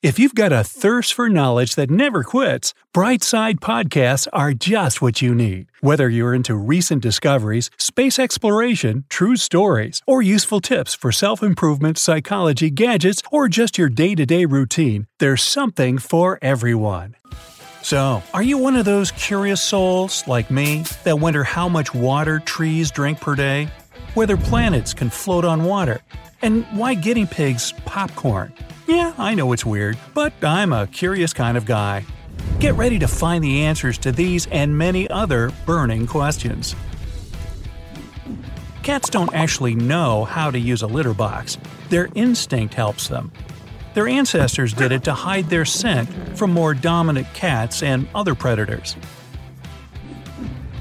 If you've got a thirst for knowledge that never quits, Brightside Podcasts are just what you need. Whether you're into recent discoveries, space exploration, true stories, or useful tips for self improvement, psychology, gadgets, or just your day to day routine, there's something for everyone. So, are you one of those curious souls, like me, that wonder how much water trees drink per day? Whether planets can float on water? And why guinea pigs popcorn? Yeah, I know it's weird, but I'm a curious kind of guy. Get ready to find the answers to these and many other burning questions. Cats don't actually know how to use a litter box, their instinct helps them. Their ancestors did it to hide their scent from more dominant cats and other predators.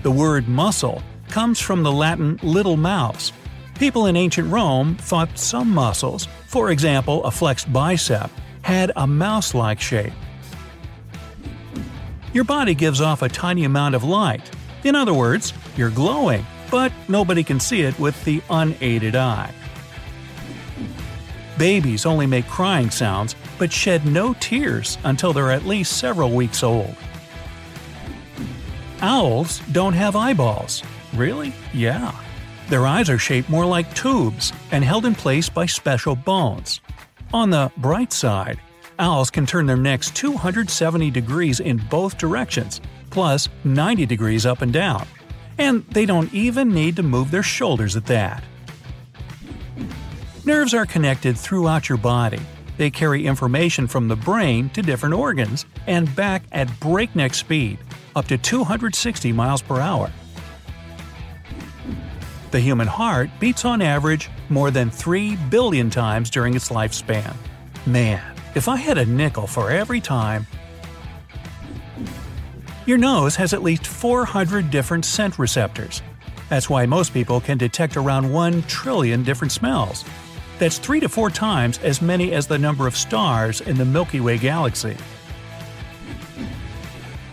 The word muscle comes from the Latin little mouse. People in ancient Rome thought some muscles, for example, a flexed bicep, had a mouse like shape. Your body gives off a tiny amount of light. In other words, you're glowing, but nobody can see it with the unaided eye. Babies only make crying sounds, but shed no tears until they're at least several weeks old. Owls don't have eyeballs. Really? Yeah. Their eyes are shaped more like tubes and held in place by special bones. On the bright side, owls can turn their necks 270 degrees in both directions, plus 90 degrees up and down. And they don't even need to move their shoulders at that. Nerves are connected throughout your body. They carry information from the brain to different organs and back at breakneck speed, up to 260 miles per hour. The human heart beats on average more than 3 billion times during its lifespan. Man, if I had a nickel for every time. Your nose has at least 400 different scent receptors. That's why most people can detect around 1 trillion different smells. That's 3 to 4 times as many as the number of stars in the Milky Way galaxy.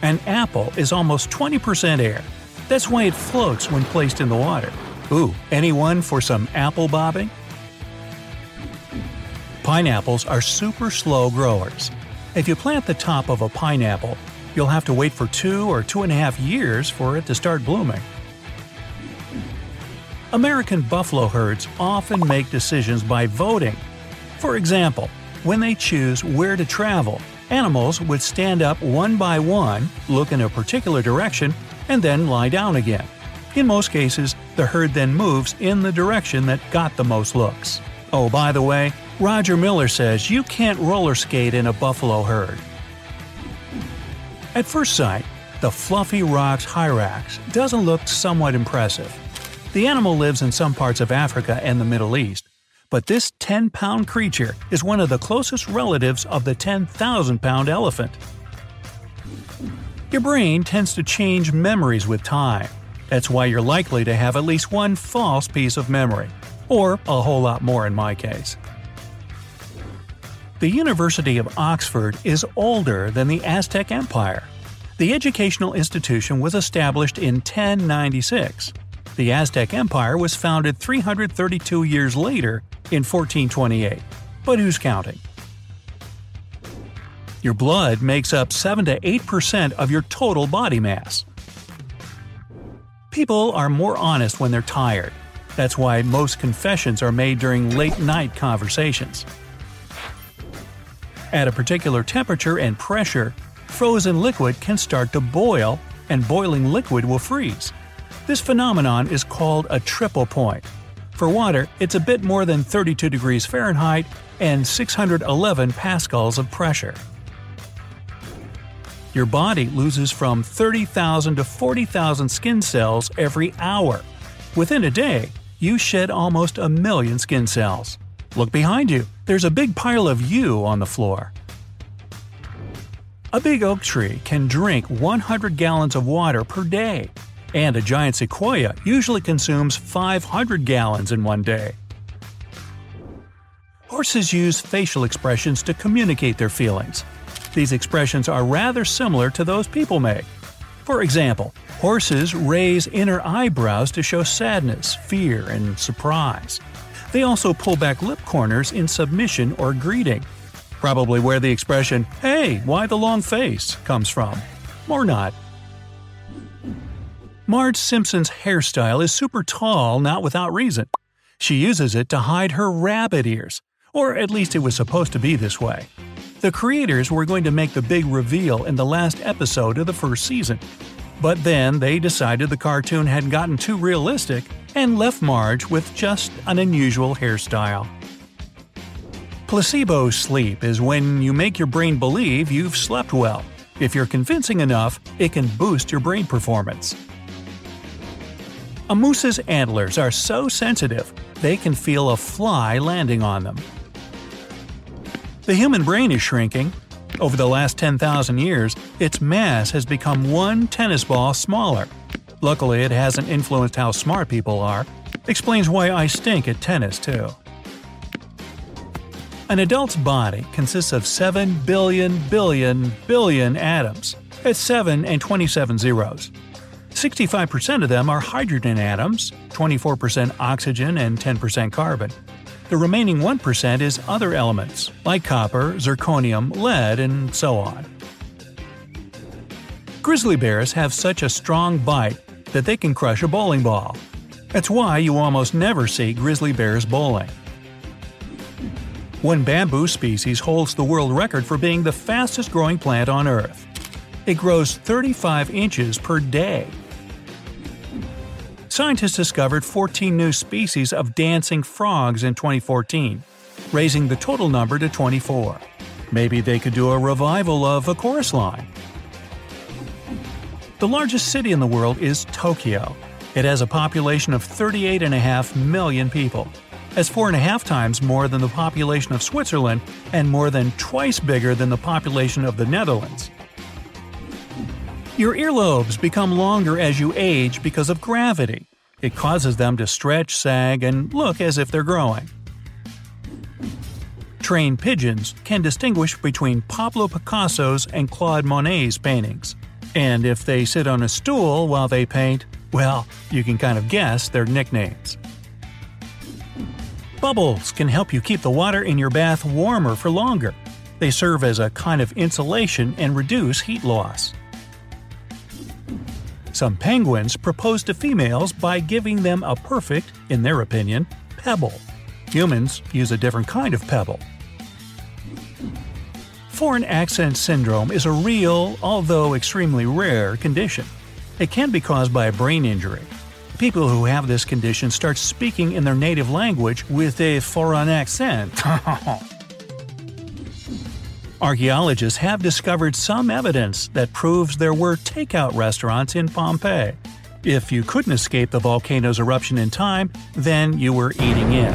An apple is almost 20% air. That's why it floats when placed in the water. Ooh, anyone for some apple bobbing? Pineapples are super slow growers. If you plant the top of a pineapple, you'll have to wait for two or two and a half years for it to start blooming. American buffalo herds often make decisions by voting. For example, when they choose where to travel, animals would stand up one by one, look in a particular direction, and then lie down again. In most cases, the herd then moves in the direction that got the most looks. Oh, by the way, Roger Miller says you can't roller skate in a buffalo herd. At first sight, the fluffy rocks hyrax doesn't look somewhat impressive. The animal lives in some parts of Africa and the Middle East, but this 10 pound creature is one of the closest relatives of the 10,000 pound elephant. Your brain tends to change memories with time. That's why you're likely to have at least one false piece of memory, or a whole lot more in my case. The University of Oxford is older than the Aztec Empire. The educational institution was established in 1096. The Aztec Empire was founded 332 years later in 1428. But who's counting? Your blood makes up 7 to 8% of your total body mass. People are more honest when they're tired. That's why most confessions are made during late night conversations. At a particular temperature and pressure, frozen liquid can start to boil, and boiling liquid will freeze. This phenomenon is called a triple point. For water, it's a bit more than 32 degrees Fahrenheit and 611 pascals of pressure your body loses from 30,000 to 40,000 skin cells every hour. Within a day, you shed almost a million skin cells. Look behind you, there's a big pile of you on the floor. A big oak tree can drink 100 gallons of water per day, and a giant sequoia usually consumes 500 gallons in one day. Horses use facial expressions to communicate their feelings. These expressions are rather similar to those people make. For example, horses raise inner eyebrows to show sadness, fear, and surprise. They also pull back lip corners in submission or greeting. Probably where the expression, hey, why the long face, comes from. Or not. Marge Simpson's hairstyle is super tall not without reason. She uses it to hide her rabbit ears, or at least it was supposed to be this way. The creators were going to make the big reveal in the last episode of the first season. But then they decided the cartoon had gotten too realistic and left Marge with just an unusual hairstyle. Placebo sleep is when you make your brain believe you've slept well. If you're convincing enough, it can boost your brain performance. A moose's antlers are so sensitive, they can feel a fly landing on them. The human brain is shrinking. Over the last 10,000 years, its mass has become one tennis ball smaller. Luckily, it hasn't influenced how smart people are. Explains why I stink at tennis, too. An adult's body consists of 7 billion billion billion atoms. It's 7 and 27 zeros. 65% of them are hydrogen atoms, 24% oxygen, and 10% carbon. The remaining 1% is other elements, like copper, zirconium, lead, and so on. Grizzly bears have such a strong bite that they can crush a bowling ball. That's why you almost never see grizzly bears bowling. One bamboo species holds the world record for being the fastest growing plant on Earth. It grows 35 inches per day scientists discovered 14 new species of dancing frogs in 2014, raising the total number to 24. Maybe they could do a revival of a chorus line. The largest city in the world is Tokyo. It has a population of 38.5 million people. That's four and a half times more than the population of Switzerland and more than twice bigger than the population of the Netherlands. Your earlobes become longer as you age because of gravity. It causes them to stretch, sag, and look as if they're growing. Trained pigeons can distinguish between Pablo Picasso's and Claude Monet's paintings. And if they sit on a stool while they paint, well, you can kind of guess their nicknames. Bubbles can help you keep the water in your bath warmer for longer. They serve as a kind of insulation and reduce heat loss. Some penguins propose to females by giving them a perfect, in their opinion, pebble. Humans use a different kind of pebble. Foreign accent syndrome is a real, although extremely rare, condition. It can be caused by a brain injury. People who have this condition start speaking in their native language with a foreign accent. Archaeologists have discovered some evidence that proves there were takeout restaurants in Pompeii. If you couldn't escape the volcano's eruption in time, then you were eating in.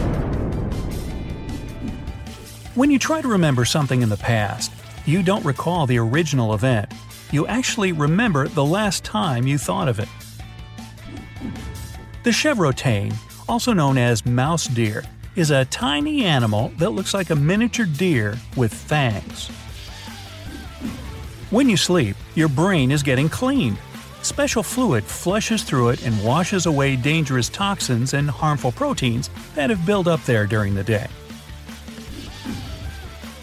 When you try to remember something in the past, you don't recall the original event. You actually remember the last time you thought of it. The chevrotain, also known as mouse deer, is a tiny animal that looks like a miniature deer with fangs. When you sleep, your brain is getting cleaned. Special fluid flushes through it and washes away dangerous toxins and harmful proteins that have built up there during the day.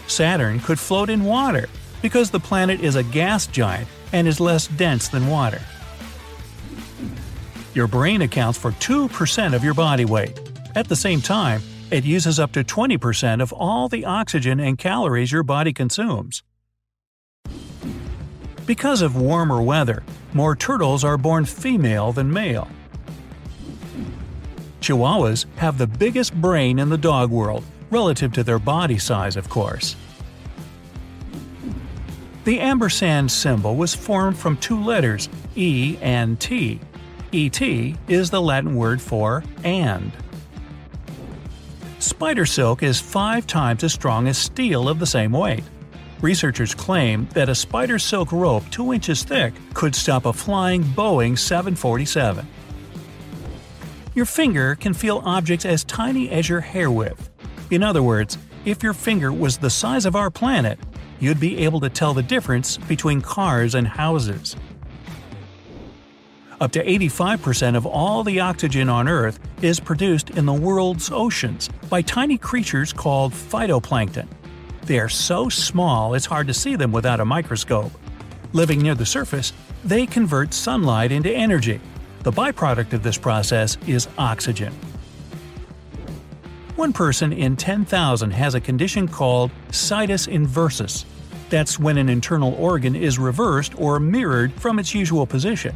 Saturn could float in water because the planet is a gas giant and is less dense than water. Your brain accounts for 2% of your body weight. At the same time, it uses up to 20% of all the oxygen and calories your body consumes. Because of warmer weather, more turtles are born female than male. Chihuahuas have the biggest brain in the dog world, relative to their body size, of course. The ampersand symbol was formed from two letters, E and T. ET is the Latin word for and. Spider silk is five times as strong as steel of the same weight. Researchers claim that a spider silk rope 2 inches thick could stop a flying Boeing 747. Your finger can feel objects as tiny as your hair width. In other words, if your finger was the size of our planet, you'd be able to tell the difference between cars and houses. Up to 85% of all the oxygen on Earth is produced in the world's oceans by tiny creatures called phytoplankton. They are so small it's hard to see them without a microscope. Living near the surface, they convert sunlight into energy. The byproduct of this process is oxygen. One person in 10,000 has a condition called situs inversus. That's when an internal organ is reversed or mirrored from its usual position.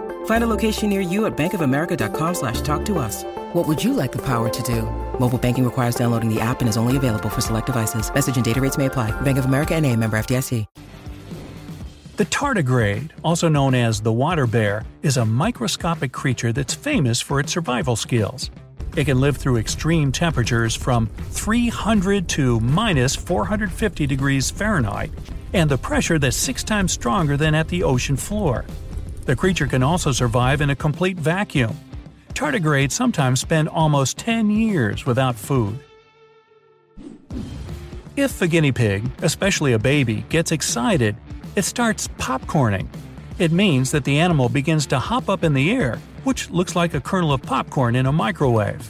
Find a location near you at bankofamerica.com slash talk to us. What would you like the power to do? Mobile banking requires downloading the app and is only available for select devices. Message and data rates may apply. Bank of America and a member FDIC. The tardigrade, also known as the water bear, is a microscopic creature that's famous for its survival skills. It can live through extreme temperatures from 300 to minus 450 degrees Fahrenheit, and the pressure that's six times stronger than at the ocean floor. The creature can also survive in a complete vacuum. Tardigrades sometimes spend almost 10 years without food. If a guinea pig, especially a baby, gets excited, it starts popcorning. It means that the animal begins to hop up in the air, which looks like a kernel of popcorn in a microwave.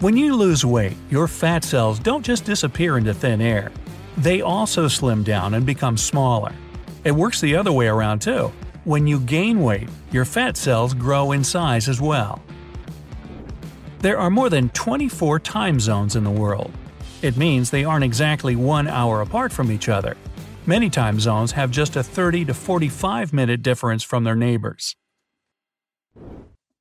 When you lose weight, your fat cells don't just disappear into thin air. They also slim down and become smaller. It works the other way around too. When you gain weight, your fat cells grow in size as well. There are more than 24 time zones in the world. It means they aren't exactly one hour apart from each other. Many time zones have just a 30 to 45 minute difference from their neighbors.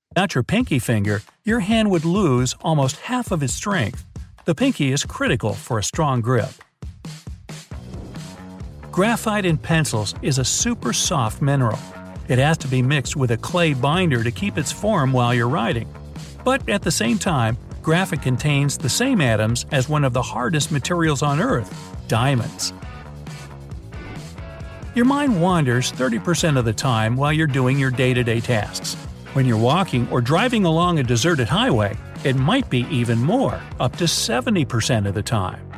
Without your pinky finger, your hand would lose almost half of its strength. The pinky is critical for a strong grip. Graphite in pencils is a super soft mineral. It has to be mixed with a clay binder to keep its form while you're writing. But at the same time, graphite contains the same atoms as one of the hardest materials on Earth diamonds. Your mind wanders 30% of the time while you're doing your day to day tasks. When you're walking or driving along a deserted highway, it might be even more, up to 70% of the time.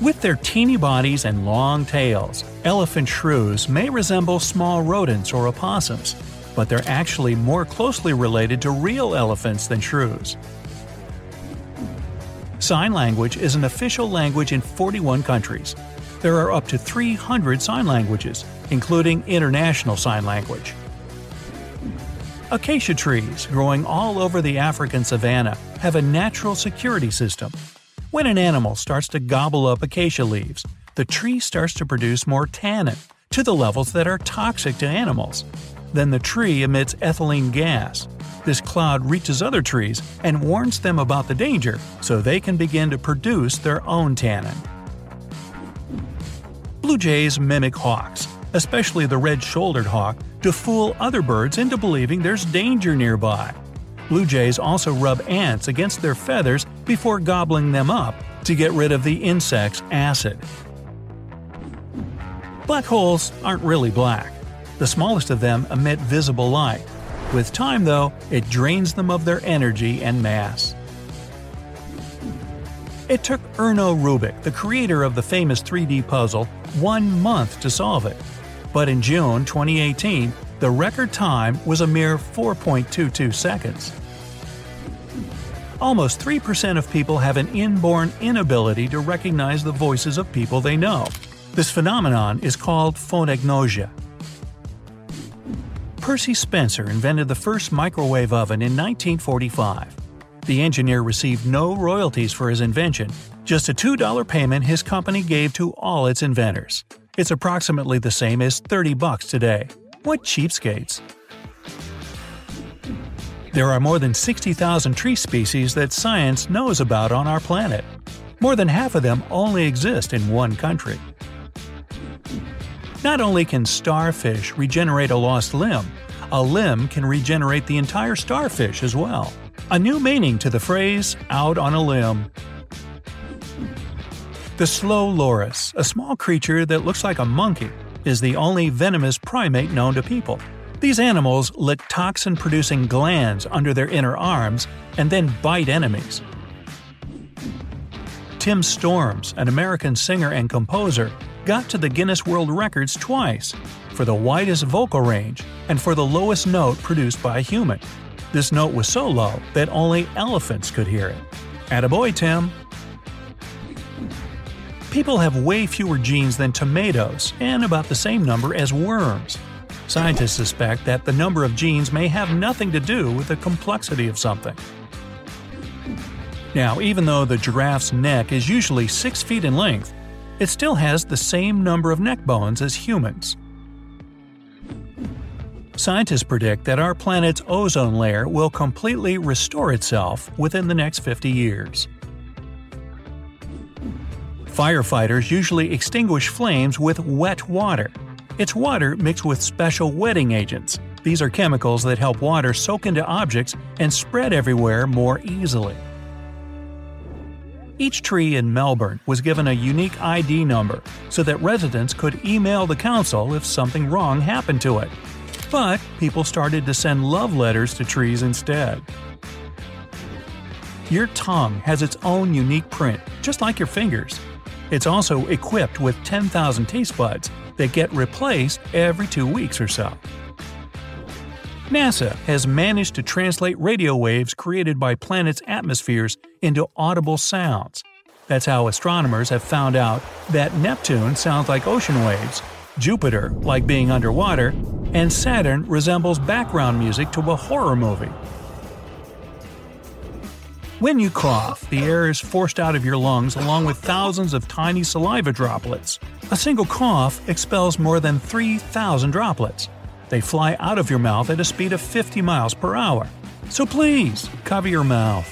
With their teeny bodies and long tails, elephant shrews may resemble small rodents or opossums, but they're actually more closely related to real elephants than shrews. Sign language is an official language in 41 countries. There are up to 300 sign languages, including International Sign Language. Acacia trees, growing all over the African savanna, have a natural security system when an animal starts to gobble up acacia leaves, the tree starts to produce more tannin, to the levels that are toxic to animals. Then the tree emits ethylene gas. This cloud reaches other trees and warns them about the danger so they can begin to produce their own tannin. Blue jays mimic hawks, especially the red shouldered hawk, to fool other birds into believing there's danger nearby. Blue jays also rub ants against their feathers before gobbling them up to get rid of the insect's acid. Black holes aren't really black. The smallest of them emit visible light. With time, though, it drains them of their energy and mass. It took Erno Rubik, the creator of the famous 3D puzzle, one month to solve it. But in June 2018, the record time was a mere 4.22 seconds. Almost 3% of people have an inborn inability to recognize the voices of people they know. This phenomenon is called phonagnosia. Percy Spencer invented the first microwave oven in 1945. The engineer received no royalties for his invention, just a $2 payment his company gave to all its inventors. It's approximately the same as 30 bucks today. What cheapskates! There are more than 60,000 tree species that science knows about on our planet. More than half of them only exist in one country. Not only can starfish regenerate a lost limb, a limb can regenerate the entire starfish as well. A new meaning to the phrase out on a limb. The slow loris, a small creature that looks like a monkey, is the only venomous primate known to people. These animals lick toxin producing glands under their inner arms and then bite enemies. Tim Storms, an American singer and composer, got to the Guinness World Records twice for the widest vocal range and for the lowest note produced by a human. This note was so low that only elephants could hear it. Attaboy, Tim! People have way fewer genes than tomatoes and about the same number as worms. Scientists suspect that the number of genes may have nothing to do with the complexity of something. Now, even though the giraffe's neck is usually 6 feet in length, it still has the same number of neck bones as humans. Scientists predict that our planet's ozone layer will completely restore itself within the next 50 years. Firefighters usually extinguish flames with wet water, it's water mixed with special wetting agents. These are chemicals that help water soak into objects and spread everywhere more easily. Each tree in Melbourne was given a unique ID number so that residents could email the council if something wrong happened to it. But people started to send love letters to trees instead. Your tongue has its own unique print, just like your fingers. It's also equipped with 10,000 taste buds that get replaced every two weeks or so. NASA has managed to translate radio waves created by planets' atmospheres into audible sounds. That's how astronomers have found out that Neptune sounds like ocean waves, Jupiter like being underwater, and Saturn resembles background music to a horror movie. When you cough, the air is forced out of your lungs along with thousands of tiny saliva droplets. A single cough expels more than 3,000 droplets. They fly out of your mouth at a speed of 50 miles per hour. So please, cover your mouth.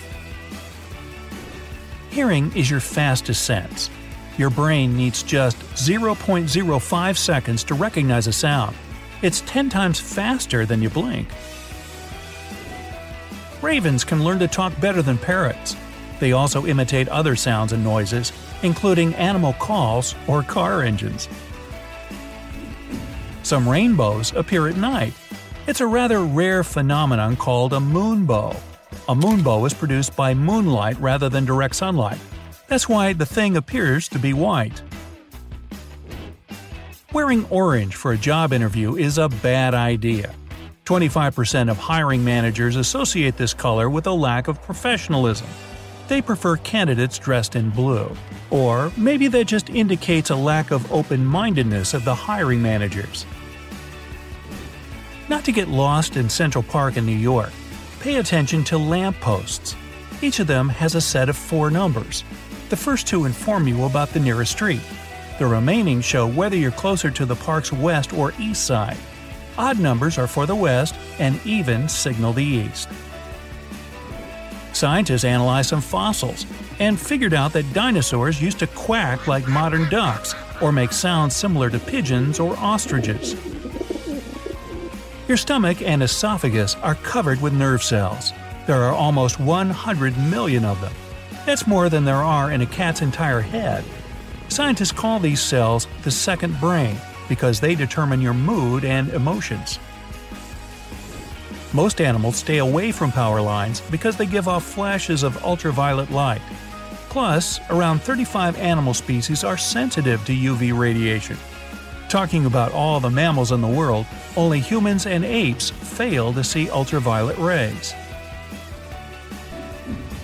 Hearing is your fastest sense. Your brain needs just 0.05 seconds to recognize a sound. It's 10 times faster than you blink. Ravens can learn to talk better than parrots. They also imitate other sounds and noises, including animal calls or car engines. Some rainbows appear at night. It's a rather rare phenomenon called a moonbow. A moonbow is produced by moonlight rather than direct sunlight. That's why the thing appears to be white. Wearing orange for a job interview is a bad idea. 25% of hiring managers associate this color with a lack of professionalism. They prefer candidates dressed in blue. Or maybe that just indicates a lack of open mindedness of the hiring managers. Not to get lost in Central Park in New York, pay attention to lampposts. Each of them has a set of four numbers. The first two inform you about the nearest street. The remaining show whether you're closer to the park's west or east side. Odd numbers are for the west, and even signal the east. Scientists analyzed some fossils and figured out that dinosaurs used to quack like modern ducks or make sounds similar to pigeons or ostriches. Your stomach and esophagus are covered with nerve cells. There are almost 100 million of them. That's more than there are in a cat's entire head. Scientists call these cells the second brain because they determine your mood and emotions. Most animals stay away from power lines because they give off flashes of ultraviolet light. Plus, around 35 animal species are sensitive to UV radiation. Talking about all the mammals in the world, only humans and apes fail to see ultraviolet rays.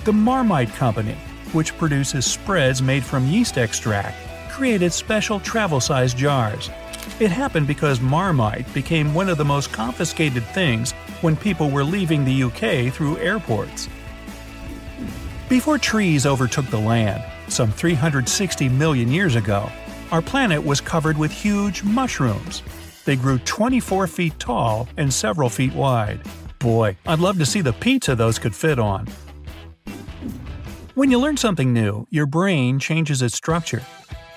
The Marmite Company, which produces spreads made from yeast extract, created special travel sized jars it happened because Marmite became one of the most confiscated things when people were leaving the UK through airports. Before trees overtook the land, some 360 million years ago, our planet was covered with huge mushrooms. They grew 24 feet tall and several feet wide. Boy, I'd love to see the pizza those could fit on. When you learn something new, your brain changes its structure.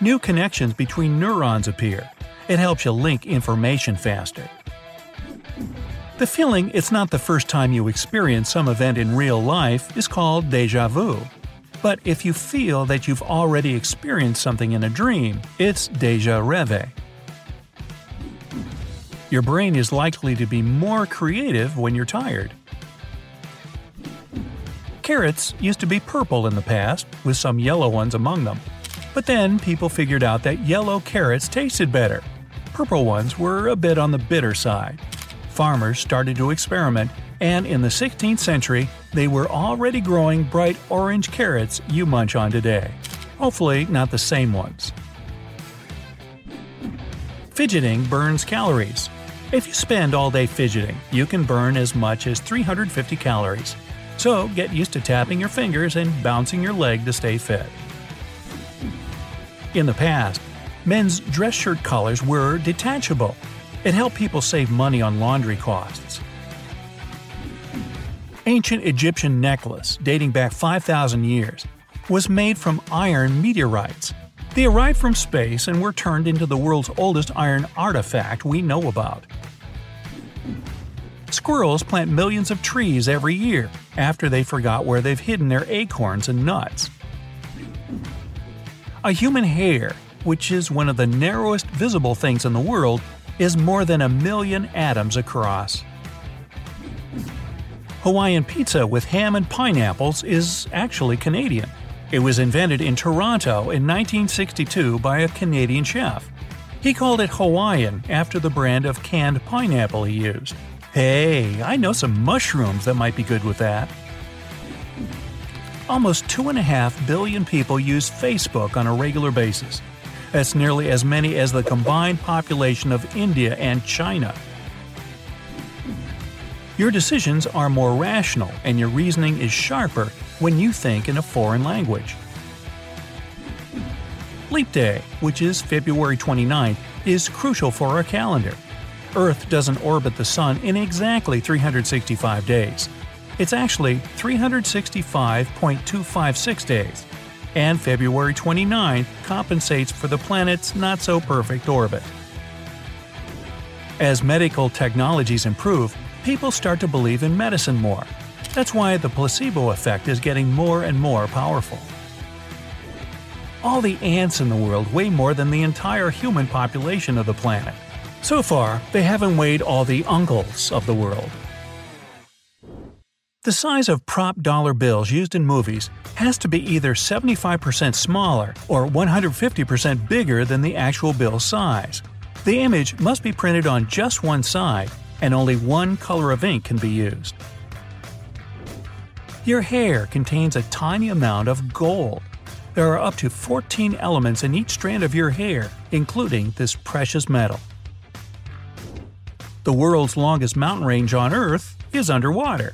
New connections between neurons appear. It helps you link information faster. The feeling it's not the first time you experience some event in real life is called deja vu. But if you feel that you've already experienced something in a dream, it's deja reve. Your brain is likely to be more creative when you're tired. Carrots used to be purple in the past, with some yellow ones among them. But then people figured out that yellow carrots tasted better. Purple ones were a bit on the bitter side farmers started to experiment, and in the 16th century, they were already growing bright orange carrots you munch on today. Hopefully, not the same ones. Fidgeting burns calories. If you spend all day fidgeting, you can burn as much as 350 calories. So get used to tapping your fingers and bouncing your leg to stay fit. In the past, men's dress shirt collars were detachable it helped people save money on laundry costs. Ancient Egyptian necklace, dating back 5,000 years, was made from iron meteorites. They arrived from space and were turned into the world's oldest iron artifact we know about. Squirrels plant millions of trees every year after they forgot where they've hidden their acorns and nuts. A human hair, which is one of the narrowest visible things in the world, is more than a million atoms across. Hawaiian pizza with ham and pineapples is actually Canadian. It was invented in Toronto in 1962 by a Canadian chef. He called it Hawaiian after the brand of canned pineapple he used. Hey, I know some mushrooms that might be good with that. Almost 2.5 billion people use Facebook on a regular basis. That's nearly as many as the combined population of India and China. Your decisions are more rational and your reasoning is sharper when you think in a foreign language. Leap Day, which is February 29th, is crucial for our calendar. Earth doesn't orbit the Sun in exactly 365 days. It's actually 365.256 days and February 29 compensates for the planet's not so perfect orbit. As medical technologies improve, people start to believe in medicine more. That's why the placebo effect is getting more and more powerful. All the ants in the world weigh more than the entire human population of the planet. So far, they haven't weighed all the uncles of the world. The size of prop dollar bills used in movies has to be either 75% smaller or 150% bigger than the actual bill size. The image must be printed on just one side, and only one color of ink can be used. Your hair contains a tiny amount of gold. There are up to 14 elements in each strand of your hair, including this precious metal. The world's longest mountain range on Earth is underwater.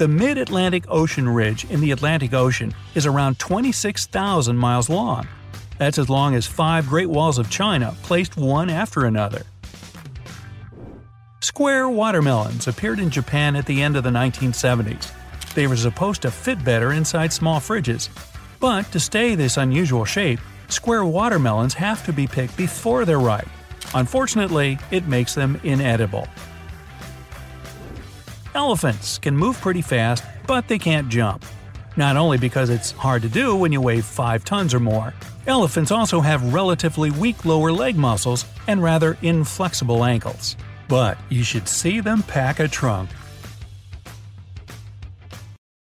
The Mid Atlantic Ocean Ridge in the Atlantic Ocean is around 26,000 miles long. That's as long as five Great Walls of China placed one after another. Square watermelons appeared in Japan at the end of the 1970s. They were supposed to fit better inside small fridges. But to stay this unusual shape, square watermelons have to be picked before they're ripe. Unfortunately, it makes them inedible. Elephants can move pretty fast, but they can't jump. Not only because it's hard to do when you weigh 5 tons or more, elephants also have relatively weak lower leg muscles and rather inflexible ankles. But you should see them pack a trunk.